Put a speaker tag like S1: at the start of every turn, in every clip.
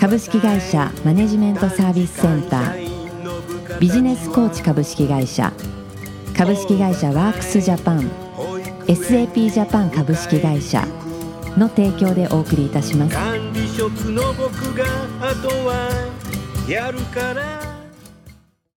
S1: 株式会社マネジメントサービスセンター。ビジネスコーチ株式会社。株式会社ワークスジャパン。SAP ジャパン株式会社。の提供でお送りいたします。
S2: 管理職の僕があとはやるから。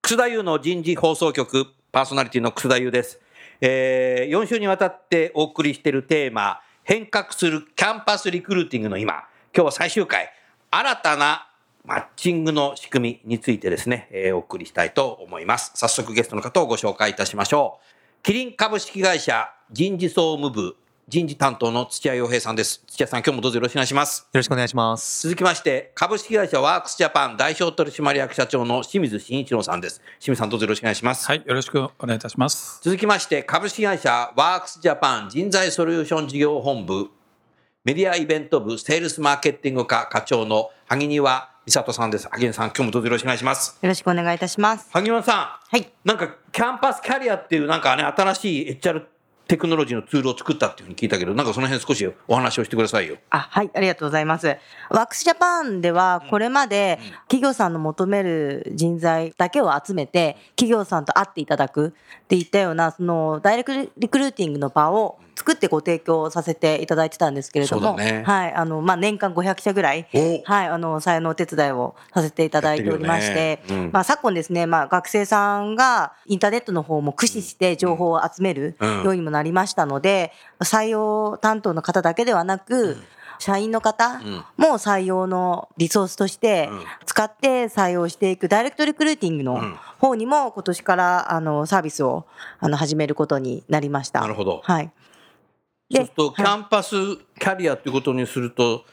S3: 楠田優の人事放送局。パーソナリティの楠田優です、えー、4週にわたってお送りしているテーマ。変革するキャンパスリクルーティングの今。今日は最終回新たなマッチングの仕組みについてですね、えー、お送りしたいと思います早速ゲストの方をご紹介いたしましょうキリン株式会社人事総務部人事担当の土屋洋平さんです土屋さん今日もどうぞよろしくお願いします
S4: よろしくお願いします。
S3: 続きまして、株式会社ワークスジャパン代表取締役社長の清水慎一郎さんです。清水さんどうぞよろしくお願いします。
S5: はい、よろしくお願いいたします。
S3: 続きまして、株式会社ワークスジャパン人材ソリューション事業本部メディアイベント部セールスマーケティング課課長の萩庭美里さんです。萩庭さん、今日もどうぞよろしくお願いします。
S6: よろしくお願いいたします。
S3: 萩庭さん、
S6: はい。
S3: なんかキャンパスキャリアっていうなんかね、新しい HR テクノロジーのツールを作ったっていうふうに聞いたけど、なんかその辺少しお話をしてくださいよ。
S6: あ、はい、ありがとうございます。ワークスジャパンでは、これまで企業さんの求める人材だけを集めて、企業さんと会っていただくっていったような、そのダイレクトリクルーティングの場を作ってご提供させていただいてたんですけれども、
S3: ね。
S6: はい、あの、まあ、年間500社ぐらい、
S3: お。
S6: はい、あの、採用のお手伝いをさせていただいておりまし
S3: てね。うん。
S6: まあ、昨今ですね、まあ、学生さんがインターネットの方も駆使して情報を集める
S3: うん。
S6: ようにもなりましたので、採用担当の方だけではなく、社員の方
S3: ん。
S6: も採用のリソースとして
S3: うん。
S6: 使って採用していくダイレクトリクルーティングの
S3: ん。
S6: 方にも今年からあのサービスをあの始めることになりました。
S3: なるほど。
S6: はい。
S3: そうすると、キ
S6: はい
S3: ャンパスキャリアということにすると、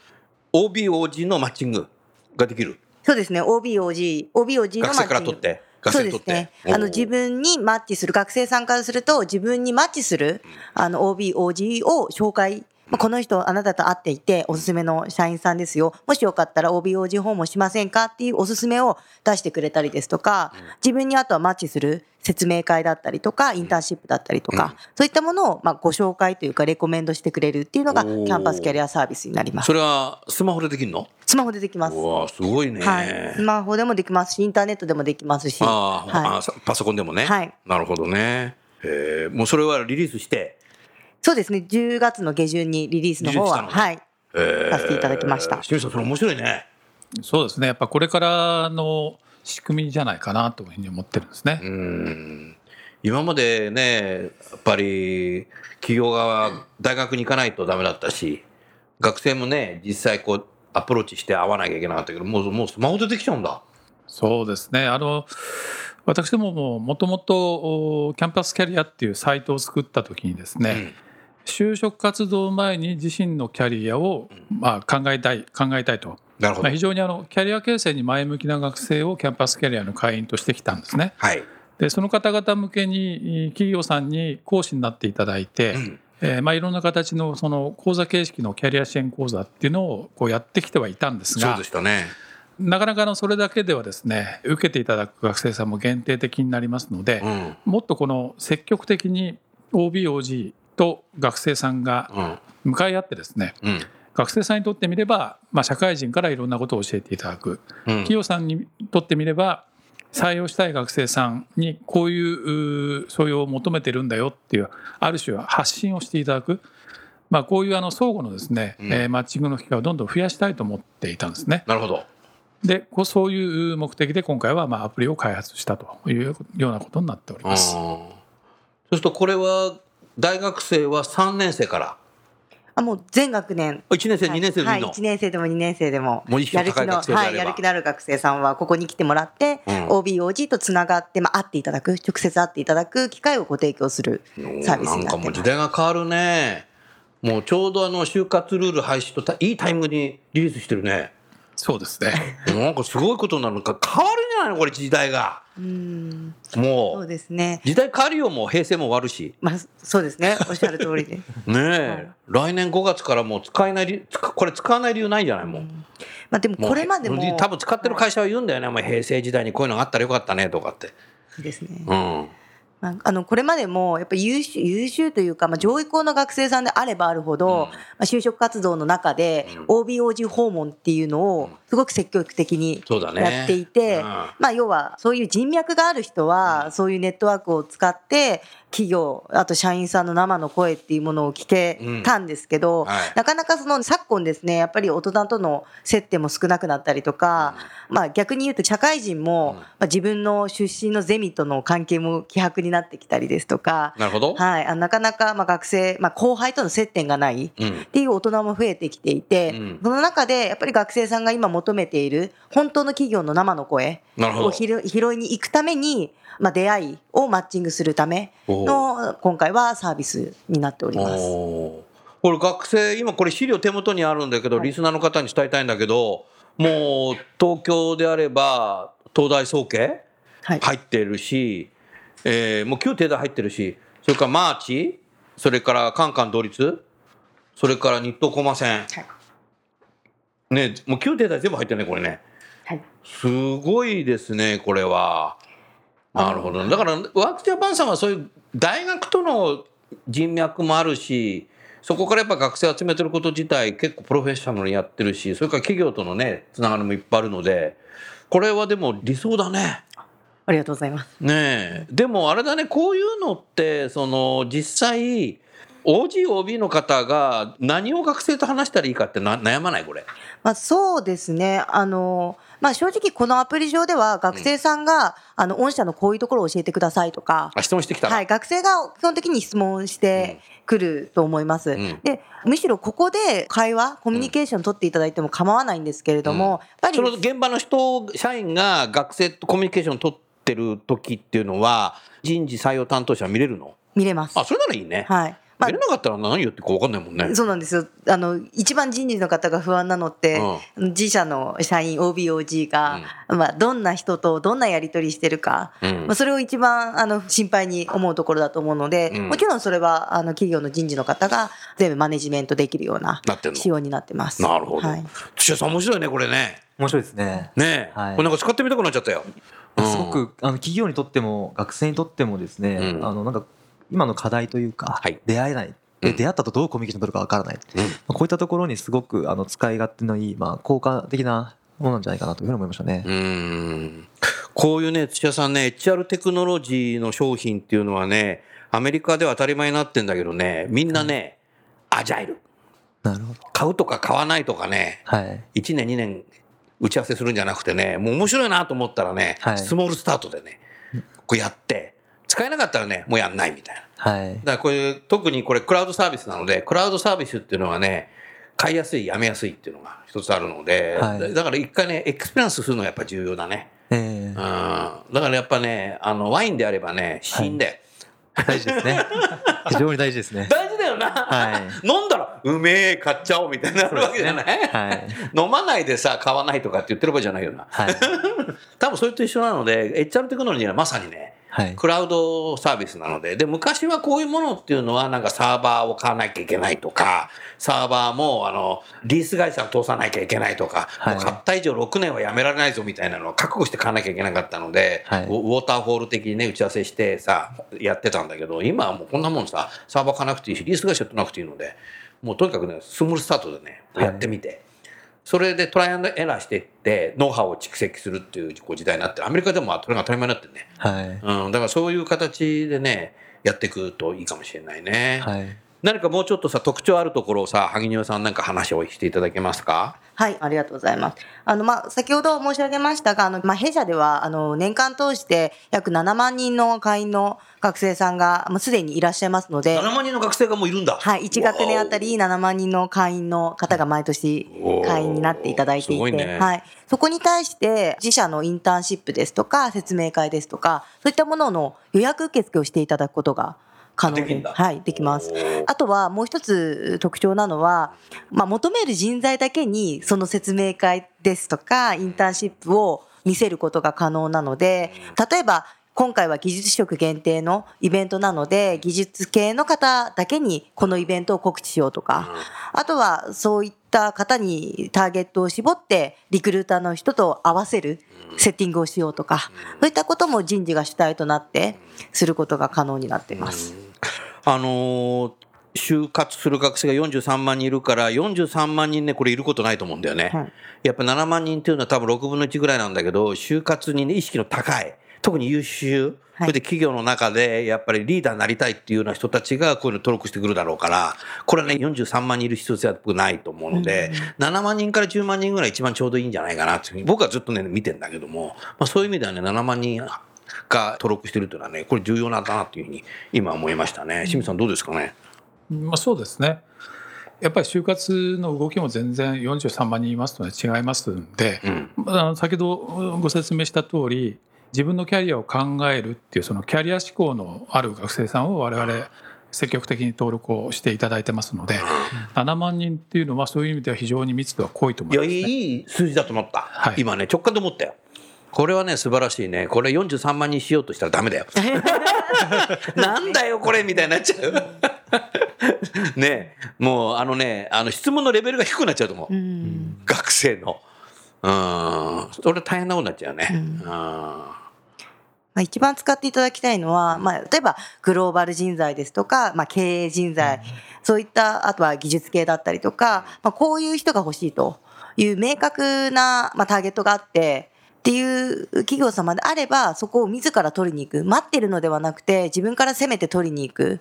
S3: OBOG のマッチングができる。
S6: そうですね。OBOG、OBOG の
S3: 学生から取って、学生に取って。
S6: そうですね。あの自分にマッチする学生さんからすると自分にマッチするあの OBOG を紹介。まあこの人あなたと会っていておすすめの社員さんですよ。もしよかったら OBOG 訪問しませんかっていうおすすめを出してくれたりですとか、自分にあとはマッチする説明会だったりとか、インターンシップだったりとか、そういったものをまあご紹介というかレコメンドしてくれるっていうのがキャンパスキャリアサービスになります
S3: そ。れはスマホでできるの？
S6: スマホでできます。
S3: うわすごいね。
S6: はい。スマホでもできますし、インターネットでもできますし。
S3: ああ、
S6: はい
S3: あさパソコンでもね。
S6: はい
S3: なるほどね。えーもうそれはリリースして、
S6: そうですね。10月の下旬にリリースの方は、はい。
S3: え
S6: させていただきました
S3: 清水さん、それ面白いね。
S5: そうですね。やっぱこれからの仕組みじゃないかなというふうに思ってるんですね。
S3: うん。今までね、やっぱり企業側は大学に行かないとダメだったし、学生もね、実際こうアプローチして会わなきゃいけなかったけど、もうもうスマホでできちゃうんだ。
S5: そうですね。あの、私どもももともとおキャンパスキャリアっていうサイトを作った時にですね、就職活動前に自身のキャリアを、まあ、考えたい、考えたいと。
S3: なるほど。
S5: まあ、非常にあのキャリア形成に前向きな学生をキャンパスキャリアの会員としてきたんですね。
S3: はい。
S5: でその方々向けに企業さんに講師になっていただいて、
S3: ん
S5: えーまあ、いろんな形のその講座形式のキャリア支援講座っていうのをこうやってきてはいたんです
S3: そう
S5: が
S3: でしたね。
S5: なかなかのそれだけではですね受けていただく学生さんも限定的になりますので、
S3: うん。
S5: もっとこの積極的に OBOG と学生さんが
S3: うん。
S5: 向かい合ってですね
S3: うん。
S5: 学生さんにとってみれば、まあ、社会人からいろんなことを教えていただく
S3: うん
S5: 企業さんにとってみれば採用したい学生さんにこういうう素養を求めてるんだよっていうある種は発信をしていただく、まあ、こういうあの相互のですね、
S3: うん
S5: えーマッチングの機会をどんどん増やしたいと思っていたんですね。
S3: なるほど。
S5: でこうそういう目的で今回はまあアプリを開発したというようなことになっております。
S3: そうするとこれは大学生は3年生から。
S6: あ、もう全学年。
S3: 1年生、2年生で
S6: はいい、
S3: いの、
S6: 1年生でも2年生でも。
S3: もう意識の
S6: はい、やる気のある学生さんはここに来てもらって、
S3: うん。
S6: OBOG とつながって、まあ、会っていただく、直接会っていただく機会をご提供するサービス
S3: なんか
S6: になってます。
S3: もう時代が変わるね。もうちょうどあの就活ルール廃止とたいいタイミングにリリースしてるね
S5: そうですね。
S3: なんかすごいことなのか変わるんじゃないのこれ時代が。
S6: うん。
S3: も
S6: そううですね。
S3: 時代変わるよもう平成も終わるし。
S6: まあそうですね。おっしゃる通りで。
S3: ねえ、来年5月からもう使えないこれ使わない理由ないんじゃないもう。
S6: まあでもこれまでも
S3: 多分使ってる会社は言うんだよね、お前平成時代にこういうのがあったらよかったねとかって。
S6: ですね。
S3: うん。
S6: まあ、あのこれまでもやっぱり優秀優秀というか、まあ、上位校の学生さんであればあるほど、まあ、就職活動の中で OBOG 訪問っていうのをすごく積極的にやっていて、
S3: うん。
S6: まあ、要はそういう人脈がある人はそういうネットワークを使って企業あと社員さんの生の声っていうものを聞けたんですけど、なかなかその昨今ですねやっぱり大人との接点も少なくなったりとか、まあ、逆に言うと社会人も、まあ、自分の出身のゼミとの関係も希薄になってきたりですとか、
S3: なるほど、
S6: はい、あのなかなかまあ学生、まあ、後輩との接点がない
S3: うん。
S6: っていう大人も増えてきていて、
S3: うん。
S6: その中でやっぱり学生さんが今求めている本当の企業の生の声を拾いに行くために、まあ、出会いをマッチングするための今回はサービスになっております。
S3: これ学生今これ資料手元にあるんだけど、リスナーの方に伝えたいんだけどもう東京であれば東大総計
S6: はい。
S3: 入ってるし、えーもう旧帝大入ってるしそれからマーチそれからカンカン同率それから日東駒線、
S6: はい。
S3: ねもう旧帝大全部入ってるねこれね。
S6: はい。
S3: すごいですねこれは。なるほど。だからワークジャパンさんはそういう大学との人脈もあるしそこからやっぱ学生集めてること自体結構プロフェッショナルにやってるしそれから企業とのねつながりもいっぱいあるのでこれはでも理想だね。
S6: ありがとうございます。
S3: ねえでもあれだねこういうのってその実際 OGOB の方が何を学生と話したらいいかってな悩まないこれ。
S6: まあ、そうですね。あの、まあ、正直このアプリ上では学生さんが、あの、御社のこういうところを教えてくださいとか、
S3: あ質問してきたら、
S6: はい、学生が基本的に質問してくると思います。
S3: ん
S6: で、むしろここで会話、コミュニケーション取っていただいても構わないんですけれども、やっぱり
S3: その現場の人社員が学生とコミュニケーション取ってる時っていうのは人事採用担当者は見れるの？
S6: 見れます。
S3: あそれならいいね、
S6: はい。ま
S3: 見れなかったら何言ってるか分かんないもんね。
S6: あ、そうなんですよ。あの、一番人事の方が不安なのって、自社の社員 OBOG が、まあ、どんな人とどんなやり取りしてるか、
S3: うん。
S6: まあ、それを一番あの心配に思うところだと思うので、
S3: うん。
S6: もちろんそれはあの企業の人事の方が全部マネジメントできるような仕様になってます。
S3: なるほど。
S6: はい。
S3: 土屋さん面白いねこれね。
S4: 面白いですね。
S3: ねえ、
S4: はい。
S3: これなんか使ってみたくなっちゃったよ、うん
S4: すごくあの企業にとっても学生にとってもですね、
S3: うん。
S4: あのなんか今の課題というか、
S3: はい。
S4: 出会えない。
S3: うん。
S4: で出会ったとどうコミュニケーション取るかわからない、
S3: うん。
S4: まあこういったところにすごくあの使い勝手のいい、まあ、効果的なものなんじゃないかなというふうに思いましたね。
S3: うーん。こういうね土屋さんね HR テクノロジーの商品っていうのはねアメリカでは当たり前になってんだけどねみんなね、アジャイル。
S4: なるほど。
S3: 買うとか買わないとかね
S4: はい。
S3: 1年2年打ち合わせするんじゃなくてねもう面白いなと思ったらね、
S4: はい。
S3: スモールスタートでねこうやって使えなかったらねもうやんないみたいな。
S4: はい。
S3: だからこれ特にこれクラウドサービスなのでクラウドサービスっていうのはね買いやすいやめやすいっていうのが一つあるので、
S4: はい。
S3: だだから一回ね experience するのがやっぱ重要だね、
S4: え
S3: うん、だからやっぱねあのワインであればね死んで、
S4: ー、大事ですね。非常に大事ですね。
S3: 大事な、
S4: はい。
S3: 飲んだらうめえ買っちゃおうみたいになるわけじゃない、
S4: はい。
S3: 飲まないでさ買わないとかって言ってる場合じゃないよな。
S4: はい。
S3: 多分それと一緒なので HR テクノロジーはまさにね
S4: はい。
S3: クラウドサービスなので、で、昔はこういうものっていうのは、なんかサーバーを買わなきゃいけないとか、サーバーも、あの、リース会社を通さなきゃいけないとか、
S4: はい。
S3: もう買った以上6年はやめられないぞみたいなのを覚悟して買わなきゃいけなかったので、
S4: はい。
S3: ウォーターホール的にね、打ち合わせしてさ、やってたんだけど、今はもうこんなもんさ、サーバー買わなくていいし、リース会社取らなくていいので、もうとにかくね、スムールスタートでね、
S4: はい。
S3: やってみて、それでトライアンドエラーしていって、ノウハウを蓄積するっていうこう時代になってる、アメリカでもそれが当たり前になってるね。
S4: はい。
S3: うん、だからそういう形でね、やっていくといいかもしれないね。
S4: はい。
S3: 何かもうちょっとさ、特徴あるところをさ、萩庭さんなんか話をしていただけますか？
S6: はい、ありがとうございます。あの、まあ、先ほど申し上げましたが、あの、まあ、弊社では、あの、年間通して約7万人の会員の学生さんが、もうすでにいらっしゃいますので、
S3: ?7 万人の学生がもういるんだ。
S6: はい、1学年あたり7万人の会員の方が毎年会員になっていただいていて、
S3: ね
S6: はい、そこに対して自社のインターンシップですとか説明会ですとかそういったものの予約受付をしていただくことが可能
S3: で
S6: はい、できます。あとはもう一つ特徴なのは、まあ、求める人材だけにその説明会ですとかインターンシップを見せることが可能なので例えば今回は技術職限定のイベントなので技術系の方だけにこのイベントを告知しようとかあとはそういった方にターゲットを絞ってリクルーターの人と合わせるセッティングをしようとかそういったことも人事が主体となってすることが可能になっています。
S3: あのー就活する学生が43万人いるから、43万人ね、これいることないと思うんだよね。
S6: はい。
S3: やっぱ7万人っていうのは多分6分の1ぐらいなんだけど、就活にね、意識の高い、特に優秀、それで企業の中でやっぱりリーダーになりたいっていうような人たちがこういうの登録してくるだろうから、これはね、43万人いる必要性は僕ないと思うので、7万人から10万人ぐらい一番ちょうどいいんじゃないかなって僕はずっとね、見てんだけども、まあ、そういう意味ではね、7万人が登録してるというのはね、これ重要なんだなというふうに今思いましたね。清水さんどうですかね？
S5: まあ、そうですね。やっぱり就活の動きも全然43万人いますとね違いますんで、
S3: うん。
S5: あの先ほどご説明した通り自分のキャリアを考えるっていうそのキャリア志向のある学生さんを我々積極的に登録をしていただいてますので7万人っていうのはそういう意味では非常に密度は濃いと思
S3: いや、
S5: います、ね。
S3: いい数字だと思った。
S5: はい
S3: 今ね、直感で思ったよ。これはね、素晴らしいね。これ43万人しようとしたらダメだよ。なんだよ、これみたいになっちゃう。ねえもうあのね、あの質問のレベルが低くなっちゃうと思う。
S6: うん
S3: 学生の。うん。それ大変なことになっちゃうね。うん。
S6: まあ、一番使っていただきたいのは、まあ、例えばグローバル人材ですとか、まあ、経営人材、そういったあとは技術系だったりとか、まあ、こういう人が欲しいという明確な、まあ、ターゲットがあってっていう企業様であればそこを自ら取りに行く。待ってるのではなくて自分から攻めて取りに行く。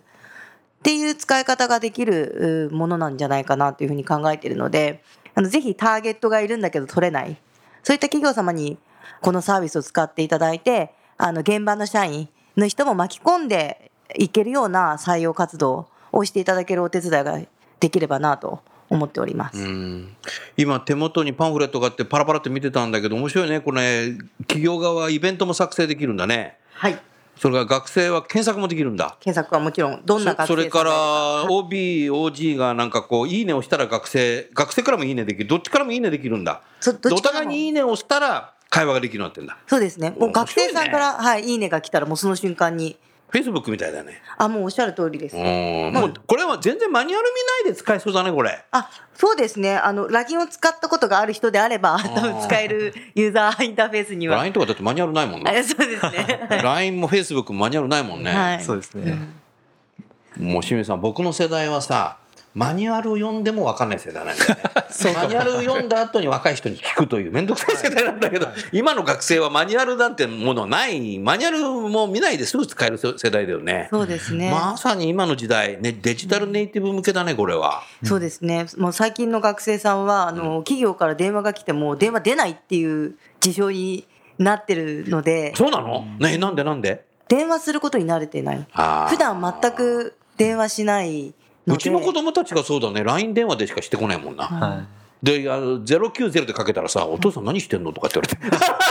S6: っていう使い方ができるものなんじゃないかなというふうに考えているのであのぜひターゲットがいるんだけど取れない。そういった企業様にこのサービスを使っていただいてあの現場の社員の人も巻き込んでいけるような採用活動をしていただけるお手伝いができればなと思っております。
S3: うん。今手元にパンフレットがあってパラパラって見てたんだけど面白いね。これ企業側はイベントも作成できるんだね。
S6: はい。
S3: それから学生は検索もできるんだ。
S6: 検索はもちろんどんな学生
S3: そそれから OBOG がなんかこう「いいね」をしたら学生学生からも「いいね」できる。どっちからも「いいね」できるんだ。
S6: そどっ
S3: お互いに「いいね」を押したら会話ができるようになってんだ。
S6: そうですね。もう学生さんから、はい、いいねが来たらもうその瞬間に
S3: Facebook みたいだね。
S6: あもうおっしゃる通りです。
S3: うん。もうこれは全然マニュアル見ないで使えそうだねこれ。
S6: あそうですね。あの LINE を使ったことがある人であれば多分使えるユーザーインターフェースには。
S3: LINE とかだってマニュアルないもんな
S6: あそうですね。
S3: LINE も Facebook もマニュアルないもんね、
S6: はい。
S4: そうですね。
S3: もう清水さん僕の世代はさマニュアルを読んでも分かんない世代なんだよね。マニュアルを読んだ後に若い人に聞くという面倒くさい世代なんだけど今の学生はマニュアルなんてものない。マニュアルも見ないですぐ使える世代だよね。
S6: そうですね。
S3: まさに今の時代、ね、デジタルネイティブ向けだねこれは。
S6: そうですね。もう最近の学生さんはあの企業から電話が来ても電話出ないっていう事象になってるので、
S3: そうなの？ねなんでなんで？
S6: 電話することに慣れてない。普段全く電話しない。
S3: うちの子供たちがそうだね。LINE 電話でしかしてこないもんな、
S4: は
S3: であの090でかけたらさ「お父さん何してんの?」とかって言われて。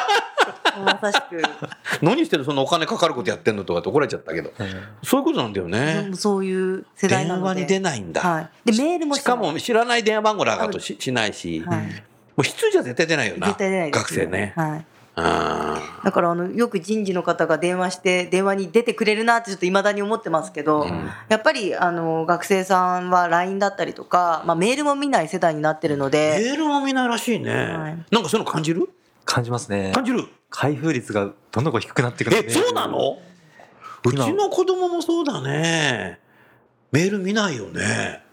S6: まさしく。
S3: 何してるそんなお金かかることやってんのとかって怒られちゃったけど。
S4: い。
S3: そういうことなんだよね。
S6: そういう世代なので。
S3: 電話に出ないんだ、
S6: はい。でメールも
S3: しかも知らない電話番号なんかとししないし、
S6: はい。
S3: もう必要じゃ絶対出ないよ。な学生ね、
S6: はい。
S3: あ
S6: だからあのよく人事の方が電話して電話に出てくれるなってちょっと未だに思ってますけど、
S3: ん。
S6: やっぱりあの学生さんは LINE だったりとか、まあ、メールも見ない世代になってるの
S3: ー
S6: で、
S3: メールも見ないらしいね、
S6: はい。
S3: なんかそういうの感じる？
S4: 感じますね。
S3: 感じる？
S4: 開封率がどんどん低くなってくるん
S3: え
S4: で。
S3: そうなの？う
S4: 今。
S3: ちの子供もそうだね。メール見ないよね。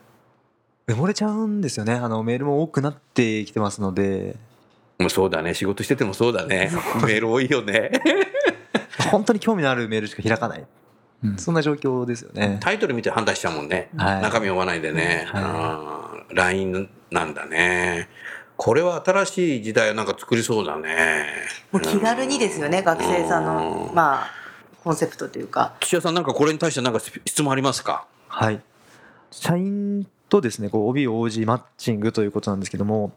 S4: 埋もれちゃうんですよね。あのメールも多くなってきてますので、
S3: もうそうだね。仕事しててもそうだね。メール多いよね。
S4: 本当に興味のあるメールしか開かない。
S5: うん。
S4: そんな状況ですよね。
S3: タイトル見て判断しちゃうもんね、
S4: はい。
S3: 中身読まないでね、
S4: はい。
S3: LINE なんだね。これは新しい時代をなんか作りそうだね。
S6: もう気軽にですよね、学生さんの、まあ、コンセプトというか。
S3: 土屋さんなんかこれに対してなんか質問ありますか？
S4: はい。社員とですね、こう OB、OG マッチングということなんですけども、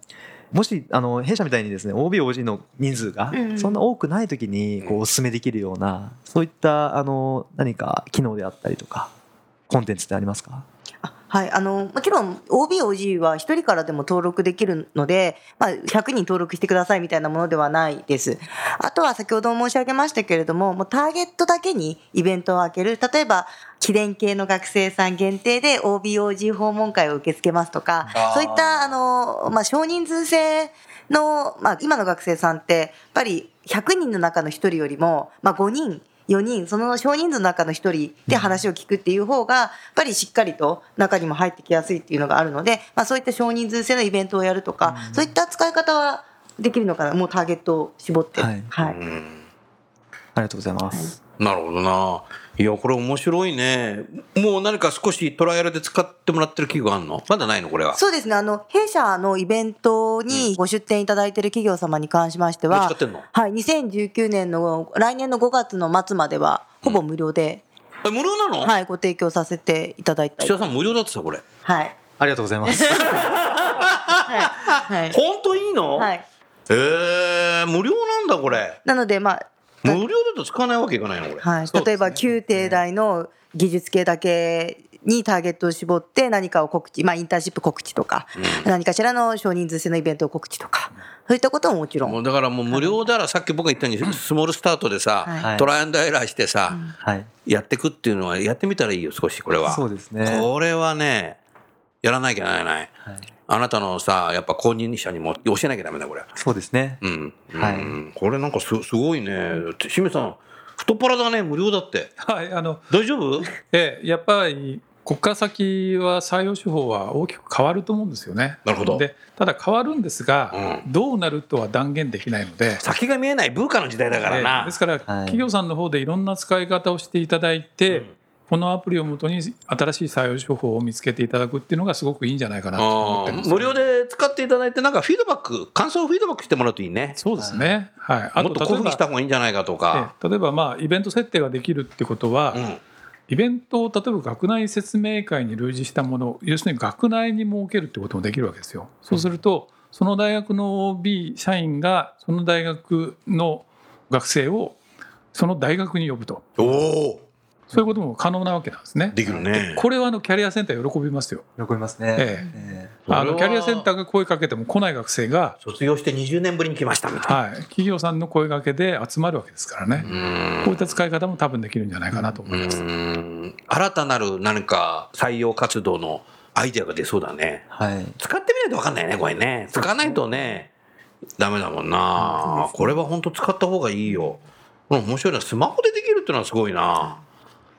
S4: もしあの弊社みたいにですね OB、OG の人数がそんな多くない時にこうお勧めできるようなそういったあの何か機能であったりとかコンテンツってありますか？
S6: はい、あのもちろん OBOG は1人からでも登録できるので、まあ、100人登録してくださいみたいなものではないです。あとは先ほど申し上げましたけれども、もうターゲットだけにイベントを開ける、例えば記念系の学生さん限定で OBOG 訪問会を受け付けますとかそういったあの、まあ、少人数制の、まあ、今の学生さんって、やっぱり100人の中の1人よりも、まあ、5人、4人、その少人数の中の1人で話を聞くっていう方が、やっぱりしっかりと中にも入ってきやすいっていうのがあるので、まあ、そういった少人数制のイベントをやるとか、そういった使い方はできるのかな、もうターゲットを絞って。
S4: はい。
S6: はい
S4: りがとうございます。
S3: なるほどな。いや、これ面白いね。もう何か少しトライアルで使ってもらってる企業あんの？まだないのこれは。
S6: そうですね。あの、弊社のイベントにご出展いただいている企業様に関しましては、
S3: 使ってんの？
S6: はい、2019年の、来年の5月の末までは、ほぼ無料で、
S3: え、無料なの？
S6: はい、ご提供させていただいた
S3: 岸田さん無料だってさ、これ。
S6: はい。
S4: ありがとうございます。
S6: はい。はい。
S3: 本当いいの？
S6: はい。
S3: えー、無料なんだ、これ。
S6: なので、まあ、
S3: 無料だと使わないわけいかないのこれ。
S6: はい、例えば旧帝大の技術系だけにターゲットを絞って何かを告知、まあ、インターンシップ告知とか、何かしらの少人数制のイベントを告知とかそういったことももちろん、
S3: もうだからもう無料だらさっき僕が言ったようにスモールスタートでさ、
S6: はい。
S3: トライアンドエラーしてさ、
S4: はい。
S3: やってくっていうのはやってみたらいいよ少しこれは。
S4: そうですね。
S3: これはねやらなきゃならない。
S4: はい。
S3: あなたのさやっぱ公認者にも教えなきゃダメだこれ。
S4: そうですね。
S3: うん、
S4: はい。
S3: うん。これなんかすすごいね。清水さん太っ腹だね。無料だって。
S5: はい、あの、
S3: 大丈夫？
S5: ええやっぱり、ここから先は採用手法は大きく変わると思うんですよね。
S3: なるほど。
S5: で、ただ変わるんですが、
S3: う
S5: どうなるとは断言できないので、
S3: 先が見えない文化の時代だから
S5: え
S3: な。
S5: えですから、企業さんの方でいろんな使い方をしていただいて、このアプリをもとに新しい採用手法を見つけていただくっていうのがすごくいいんじゃないかなと思ってるんですよ
S3: 無料で使っていただいてなんかフィードバック感想をフィードバックしてもらうといいね。
S5: そうですね。はい。あ
S3: もっとこういうふうにした方がいいんじゃないかとか、
S5: ええ例えばまあイベント設定ができるってことは、
S3: うん。
S5: イベントを例えば学内説明会に類似したもの要するに学内に設けるってこともできるわけですよ。そうするとその大学の OB 社員がその大学の学生をその大学に呼ぶと。
S3: おお
S5: そういうことも可能なわけなんですね。
S3: できるね。
S5: これはあのキャリアセンター喜びますよ。
S4: 喜びますね。
S5: え
S4: え。
S5: あのキャリアセンターが声かけても来ない学生が、
S3: 卒業して20年ぶりに来ましたみたいな。
S5: はい、企業さんの声かけで集まるわけですからね。こういった使い方も多分できるんじゃないかなと思います。
S3: うん。新たなる何か採用活動のアイデアが出そうだね。
S4: はい。
S3: 使ってみないと分かんないねこれね。使わないとねダメだもんな、これは本当使った方がいいよ。うん面白いな。スマホでできるってのはすごいな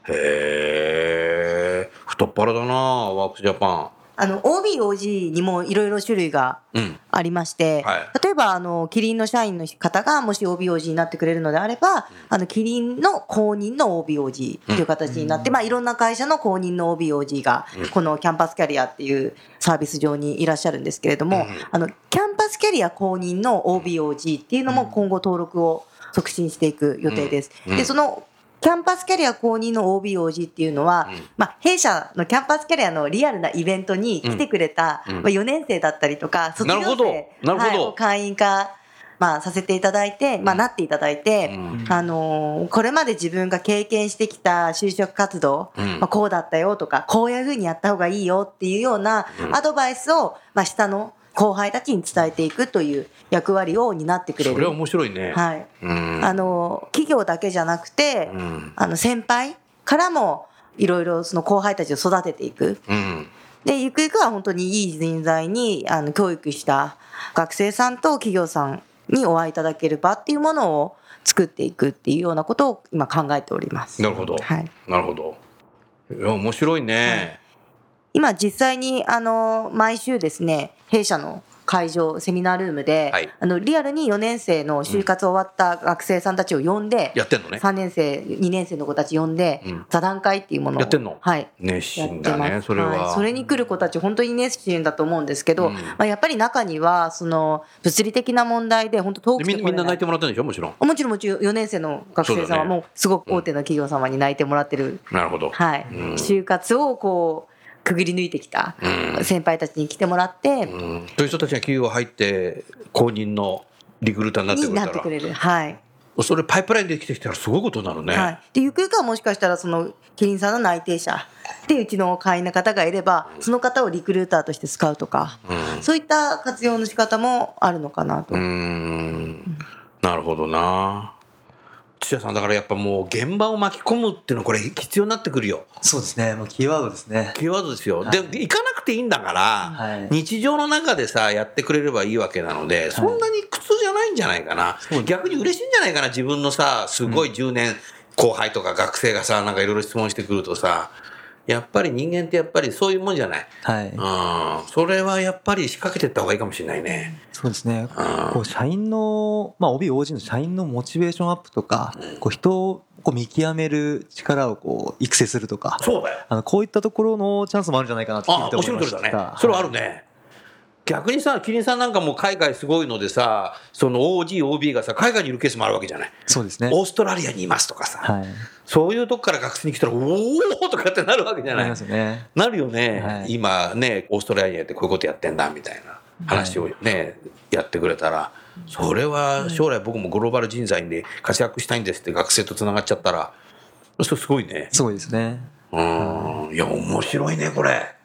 S3: へえ太っ腹だなワークスジャパ
S6: あの OBOG にもいろいろ種類が
S3: ンうん。
S6: ありまして、
S3: はい。
S6: 例えばあのキリンの社員の方がもし OBOG になってくれるのであれば、あのキリンの公認の OBOG という形になって、まあ、いろんな会社の公認の OBOG がこのキャンパスキャリアっていうサービス上にいらっしゃるんですけれども、あのキャンパスキャリア公認の OBOG っていうのも今後登録を促進していく予定です。
S3: うん。
S6: でそのキャンパスキャリア公認の OBOG っていうのは、まあ、弊社のキャンパスキャリアのリアルなイベントに来てくれた、
S3: うん。
S6: まあ、4年生だったりとか、卒業生はいを会員化、まあ、させていただいて、まあ、なっていただいて、
S3: うん。
S6: あのーこれまで自分が経験してきた就職活動、
S3: うん。
S6: まあ、こうだったよとか、こういうふうにやった方がいいよっていうようなアドバイスを、まあ、下の後輩たちに伝えていくという役割を担ってくれる。
S3: それは面白いね、
S6: はい。
S3: うん
S6: あの、企業だけじゃなくて、
S3: うん
S6: あの、先輩からも、いろいろその後輩たちを育てていく。
S3: うん
S6: で、ゆくゆくは本当にいい人材に、あの、教育した学生さんと企業さんにお会いいただける場っていうものを作っていくっていうようなことを今考えております。
S3: なるほど、
S6: はい。
S3: なるほど面白いね、
S6: 今実際に、あの、毎週ですね、弊社の会場、セミナールームで、
S3: はい。
S6: あの、リアルに4年生の就活終わった学生さんたちを呼んで、
S3: やってんのね。
S6: 3年生、2年生の子たち呼んで、
S3: うん。
S6: 座談会っていうものを
S3: やってんの？
S6: はい。
S3: 熱
S6: や
S3: 心だねそれは、
S6: い。それに来る子たち本当に熱心だと思うんですけど、
S3: うん。
S6: まあ、やっぱり中にはその物理的な問題で本当遠く
S3: でみんな泣いて
S6: も
S3: もらってるんでしょ？もちろん。
S6: もちろんもちろん4年生の学生さんはもうすごく大手の企業様に泣いてもらってる、
S3: なるほど、
S6: はい。
S3: うん。
S6: 就活をこうくぐり抜いてきた
S3: うん。
S6: 先輩たちに来てもらって、
S3: うん。そういう人たちが企業入って公認のリクルーターになってくれたら。
S6: ってくれる。はい。
S3: それパイプラインできてきたらすごいことになるね。
S6: はい、でゆくゆくはもしかしたらそのキリンさんの内定者。でうちの会員の方がいればその方をリクルーターとして使うとか、そういった活用の仕方もあるのかなと。
S3: うーん。なるほどな。土屋さんだからやっぱもう現場を巻き込むっていうのはこれ必要になってくるよ。
S4: そうですねもうキーワードですね
S3: キーワードですよ。で、行かなくていいんだから、
S4: はい
S3: 日常の中でさ、やってくれればいいわけなので、そんなに苦痛じゃないんじゃないかな。逆に嬉しいんじゃないかな、自分のさ、すごい10年後輩とか学生がさ、なんかいろいろ質問してくるとさ、やっぱり人間ってやっぱりそういうもんじゃない。
S4: はい
S3: うん。それはやっぱり仕掛けていった方がいいかもしれないね。
S4: そうですねこう社員の、まあ、OB、OG の社員のモチベーションアップとか、こう人をこう見極める力をこう育成するとか、
S3: そうだよ。
S4: あのこういったところのチャンスもあるんじゃないかなって聞
S3: あ
S4: いて思いまし
S3: おっしゃる通りだ
S4: た。
S3: ね。それはあるね。逆にさ、キリンさんなんかもう海外すごいのでさ、その OG、OB がさ、海外にいるケースもあるわけじゃない。
S4: そうですね。
S3: オーストラリアにいますとかさ、
S4: はい。
S3: そういうとこから学生に来たら、おおとかってなるわけじゃない。
S4: ますよね。
S3: なるよね、
S4: はい
S3: 今ね、オーストラリアでこういうことやってんだみたいな話をね、やってくれたら、それは将来僕もグローバル人材で活躍したいんですって学生とつながっちゃったら、それすごいね。
S4: すごいですね。
S3: うん。いや、面白いね、これ。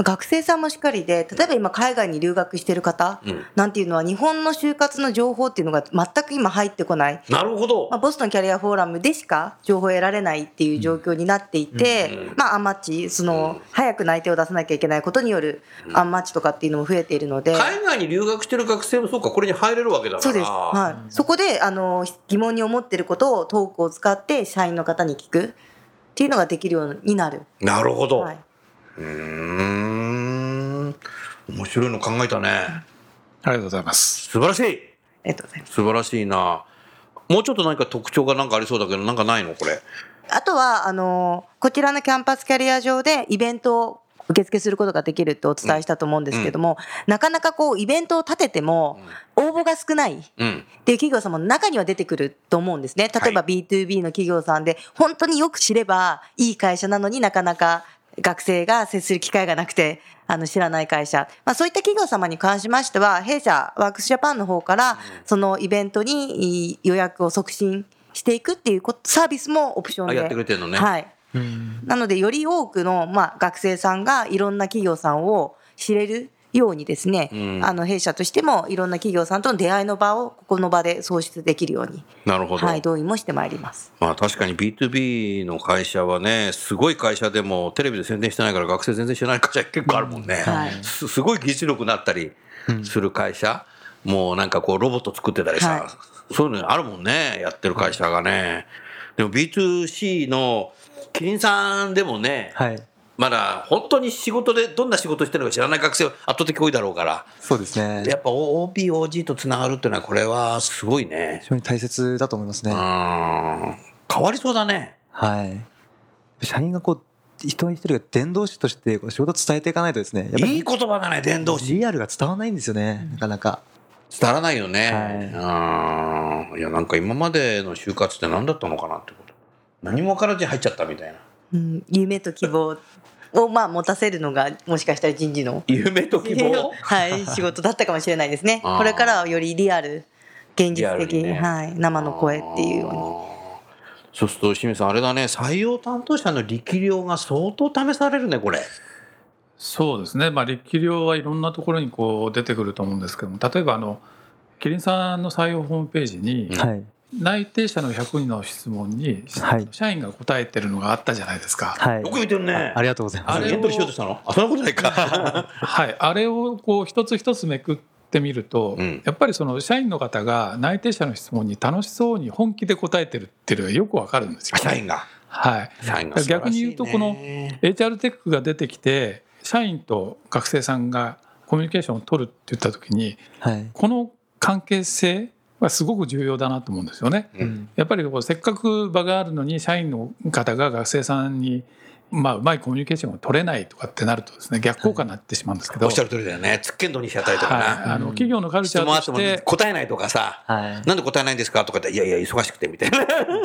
S6: まあ学生さんもしっかりで、例えば今海外に留学してる方
S3: うん
S6: なんていうのは日本の就活の情報っていうのが全く今入ってこない。
S3: なるほど。
S6: まあ、ボストンキャリアフォーラムでしか情報を得られないっていう状況になっていて、
S3: うん
S6: まあ、アンマッチ、その、早く内定を出さなきゃいけないことによるアンマッチとかっていうのも増えているので、
S3: 海外に留学してる学生もそうか、これに入れるわけだから。
S6: そうです。はい。そこで、あの、疑問に思ってることをトークを使って社員の方に聞くっていうのができるようになる。
S3: なるほど。
S6: はい。
S3: うーん。面白いの考えたね。
S5: ありがとうございます。
S3: 素晴らしい。
S6: ありがとうございます。
S3: 素晴らしいな。もうちょっと何か特徴がなんかありそうだけど、なんかないのこれ？
S6: あとは、あの、こちらのキャンパスキャリア上でイベントを受付することができるってお伝えしたと思うんですけども、なかなかこう、イベントを立てても、応募が少ない。
S3: うん。
S6: っていう企業さんも中には出てくると思うんですね。例えば
S3: は
S6: B2B の企業さんで、本当によく知ればいい会社なのになかなか学生が接する機会がなくて、あの、知らない会社。まあそういった企業様に関しましては、弊社ワークスジャパンの方から、そのイベントに予約を促進していくっていうサービスもオプションで。
S3: あやってくれてるのね
S6: はい。なので、より多くの、まあ、学生さんがいろんな企業さんを知れるようにですね、
S3: うん
S6: あの、弊社としてもいろんな企業さんとの出会いの場をここの場で創出できるように、
S3: なるほど。
S6: はい、動員もしてまいります。
S3: まあ確かに B2B の会社はね、すごい会社でもテレビで宣伝してないから学生全然知らない会社結構あるもんね。
S6: はい
S3: すすごい技術力になったりする会社、もうなんかこうロボット作ってたりさ、
S6: は
S3: そういうのあるもんね、やってる会社がね。でも B2C のキリンさんでもね、
S4: はい。
S3: まだ本当に仕事でどんな仕事してるのか知らない学生は圧倒的多いだろうから、
S4: そうですね。
S3: やっぱ OB、OG とつながるっていうのはこれはすごいね
S4: 非。常に大切だと思います
S3: うん。
S4: ね。
S3: 変わりそうだね。
S4: はい。社員がこう、一人一人が伝道師としてこう仕事を伝えていかないとですね、
S3: いい言葉だね、伝道師。
S4: リアルが伝わらないんですよね、なかなか。
S3: 伝わらないよね。うん。いや、なんか今までの就活って何だったのかなってこと。何も分からずに入っちゃったみたいな。
S6: うん、夢と希望を、まあ、持たせるのが、もしかしたら人事の、
S3: 夢と希望
S6: はい、仕事だったかもしれないですね。これからはよりリアル、現実的
S3: ね
S6: はい、生の声っていうように。
S3: そうすると、清水さん、あれだね、採用担当者の力量が相当試されるね、これ。
S5: そうですね、まあ、力量はいろんなところにこう出てくると思うんですけども例えばあのキリンさんの採用ホームページに
S3: うん
S4: はい。
S5: 内定者の100人の質問に
S4: はい
S5: 社員が答えてるのがあったじゃないですか。
S4: はい。
S3: よく見てるね。
S4: ありがとうございます。
S5: あれを
S3: エントリーしようとしたの？あ、そんなことないか。
S5: はい、あれをこう一つ一つめくってみると、
S3: うん
S5: やっぱりその社員の方が内定者の質問に楽しそうに本気で答えてるっていうのがよくわかるんですよ。
S3: 社員が。
S5: はい、
S3: 社員が素晴らしいね。
S5: 逆に言うとこの HR テックが出てきて社員と学生さんがコミュニケーションを取るって言った時に
S4: はい。
S5: この関係性はすごく重要だなと思うんですよね。
S3: うん
S5: やっぱりこうせっかく場があるのに社員の方が学生さんにまあうまいコミュニケーションが取れないとかってなるとですね逆効果になってしまうんですけど、
S3: おっしゃる通りだよね。つっけんどにしちゃったりとか
S5: はい、
S3: な。
S5: あの企業のカルチャーとして、
S3: 答えないとかさ。
S4: はい。
S3: なんで答えないんですかとかって、いやいや、忙しくてみたいな。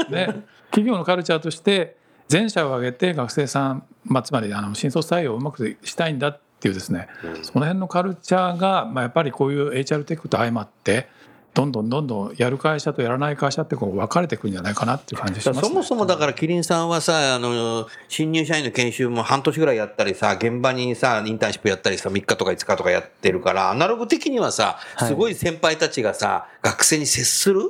S5: ね、企業のカルチャーとして全社を挙げて学生さん、まあ、つまりあの新卒採用をうまくしたいんだっていうですね、その辺のカルチャーが、まあ、やっぱりこういう HR テックと相まってどんどんどんどんやる会社とやらない会社ってこう分かれていくんじゃないかなっていう感じします、ね、
S3: そもそもだからキリンさんはさあの新入社員の研修も半年ぐらいやったりさ現場にさインターンシップやったりさ3日とか5日とかやってるからアナログ的にはさ
S4: はい。
S3: すごい先輩たちがさ学生に接する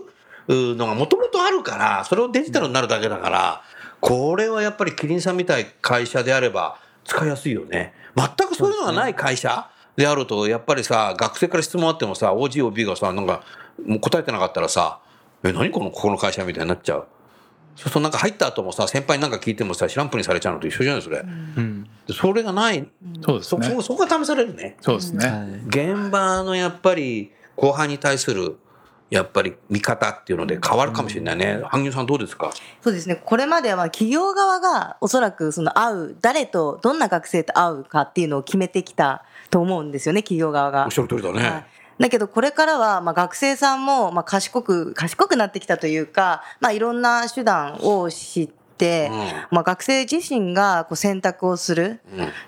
S3: のがもともとあるからそれをデジタルになるだけだからこれはやっぱりキリンさんみたい会社であれば使いやすいよね。全くそういうのがない会社であるとやっぱりさ学生から質問あってもさ OGOB がさなんかもう答えてなかったらさえ何このここの会社みたいになっちゃう。そうするとなんか入った後もさ先輩になんか聞いてもさ知らんぷりにされちゃうのと一緒じゃないそれ、
S4: うん。
S3: でそれがない。そ
S5: そうですね。
S3: そそこが試されるね。
S5: そうですね、
S4: はい
S3: 現場のやっぱり後輩に対するやっぱり見方っていうので変わるかもしれないね。萩野さんどうですか？
S6: そうですね。これまでは企業側がおそらくその会う、誰と、どんな学生と会うかっていうのを決めてきたと思うんですよね、企業側が
S3: おっ。しゃる通りだね。
S6: はいだけどこれからはまあ学生さんもまあ賢く、賢くなってきたというか、まあいろんな手段を知って、まあ学生自身がこう選択をする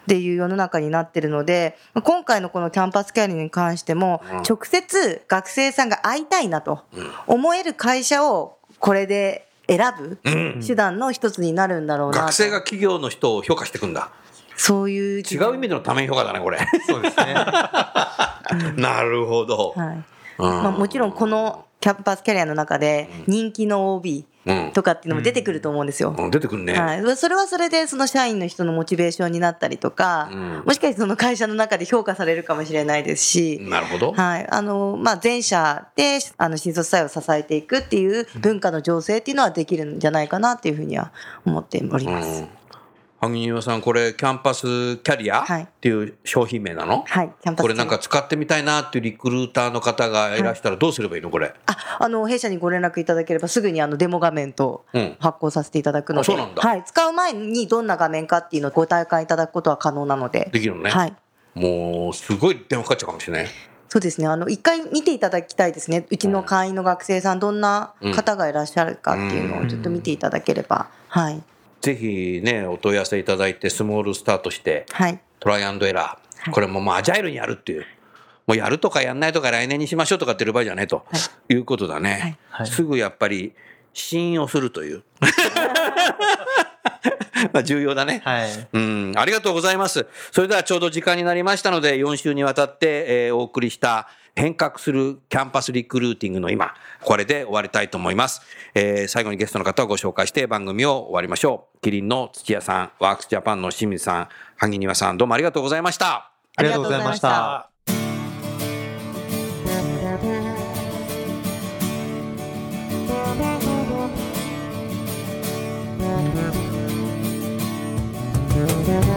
S6: っていう世の中になってるので、まあ今回のこのキャンパスキャリアに関しても、直接学生さんが会いたいなと思える会社をこれで選ぶ手段の一つになるんだろうなと。
S3: 学生が企業の人を評価していくんだ。
S6: そういう
S3: 違う意味でのため評価だね、これ。
S4: そうですね。
S3: なるほど。
S6: はい。
S3: うん
S6: まあ、もちろんこのキャンパスキャリアの中で人気の OB
S3: うん
S6: とかっていうのも出てくると思うんですよ。
S3: うん出てくるね。
S6: はい、それはそれでその社員の人のモチベーションになったりとか、
S3: うん
S6: もしかしてその会社の中で評価されるかもしれないですし、
S3: なるほど。
S6: はい、あの、まあ、全社で、あの、新卒採用を支えていくっていう文化の醸成っていうのはできるんじゃないかなっていうふうには思っております。
S3: うん萩庭さん、これ、キャンパスキャリア
S6: はい
S3: っていう商品名なの、
S6: はい、キャンパス
S3: これなんか使ってみたいなっていうリクルーターの方がいらしたらどうすればいいのこれ?
S6: あ、あの、弊社にご連絡いただければすぐにあの、デモ画面と
S3: うん
S6: 発行させていただくので、
S3: あそうなんだ
S6: はい、使う前にどんな画面かっていうのをご体感いただくことは可能なので、
S3: できるのね。
S6: はい。
S3: もう、すごい電話かかっちゃうかもしれない。
S6: そうですね。あの、一回見ていただきたいですね。うちの会員の学生さん、どんな方がいらっしゃるかっていうのをちょっと見ていただければ。はい。
S3: ぜひね、お問い合わせいただいて、スモールスタートして、
S6: はい。
S3: トライアンドエラー。これももうアジャイルにやるっていう。もうやるとかやんないとか来年にしましょうとかっていう場合じゃねえと、い、うことだね、
S4: はい
S3: すぐやっぱり信用するという。まあ重要だね。
S4: はい。
S3: うん、ありがとうございます。それではちょうど時間になりましたので、4週にわたって、えーお送りした変革するキャンパスリクルーティングの今、これで終わりたいと思います。えー最後にゲストの方をご紹介して番組を終わりましょう。キリンの土屋さん、ワークスジャパンの清水さん、萩庭さん、どうもありがとうございました。
S4: ありがとうございました。
S5: あ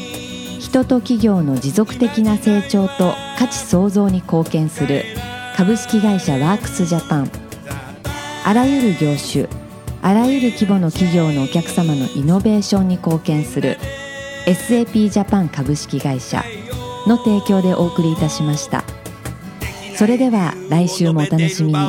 S1: 人と企業の持続的な成長と価値創造に貢献する株式会社ワークスジャパン。あらゆる業種あらゆる規模の企業のお客様のイノベーションに貢献する SAP ジャパン株式会社の提供でお送りいたしました。それでは来週もお楽しみに。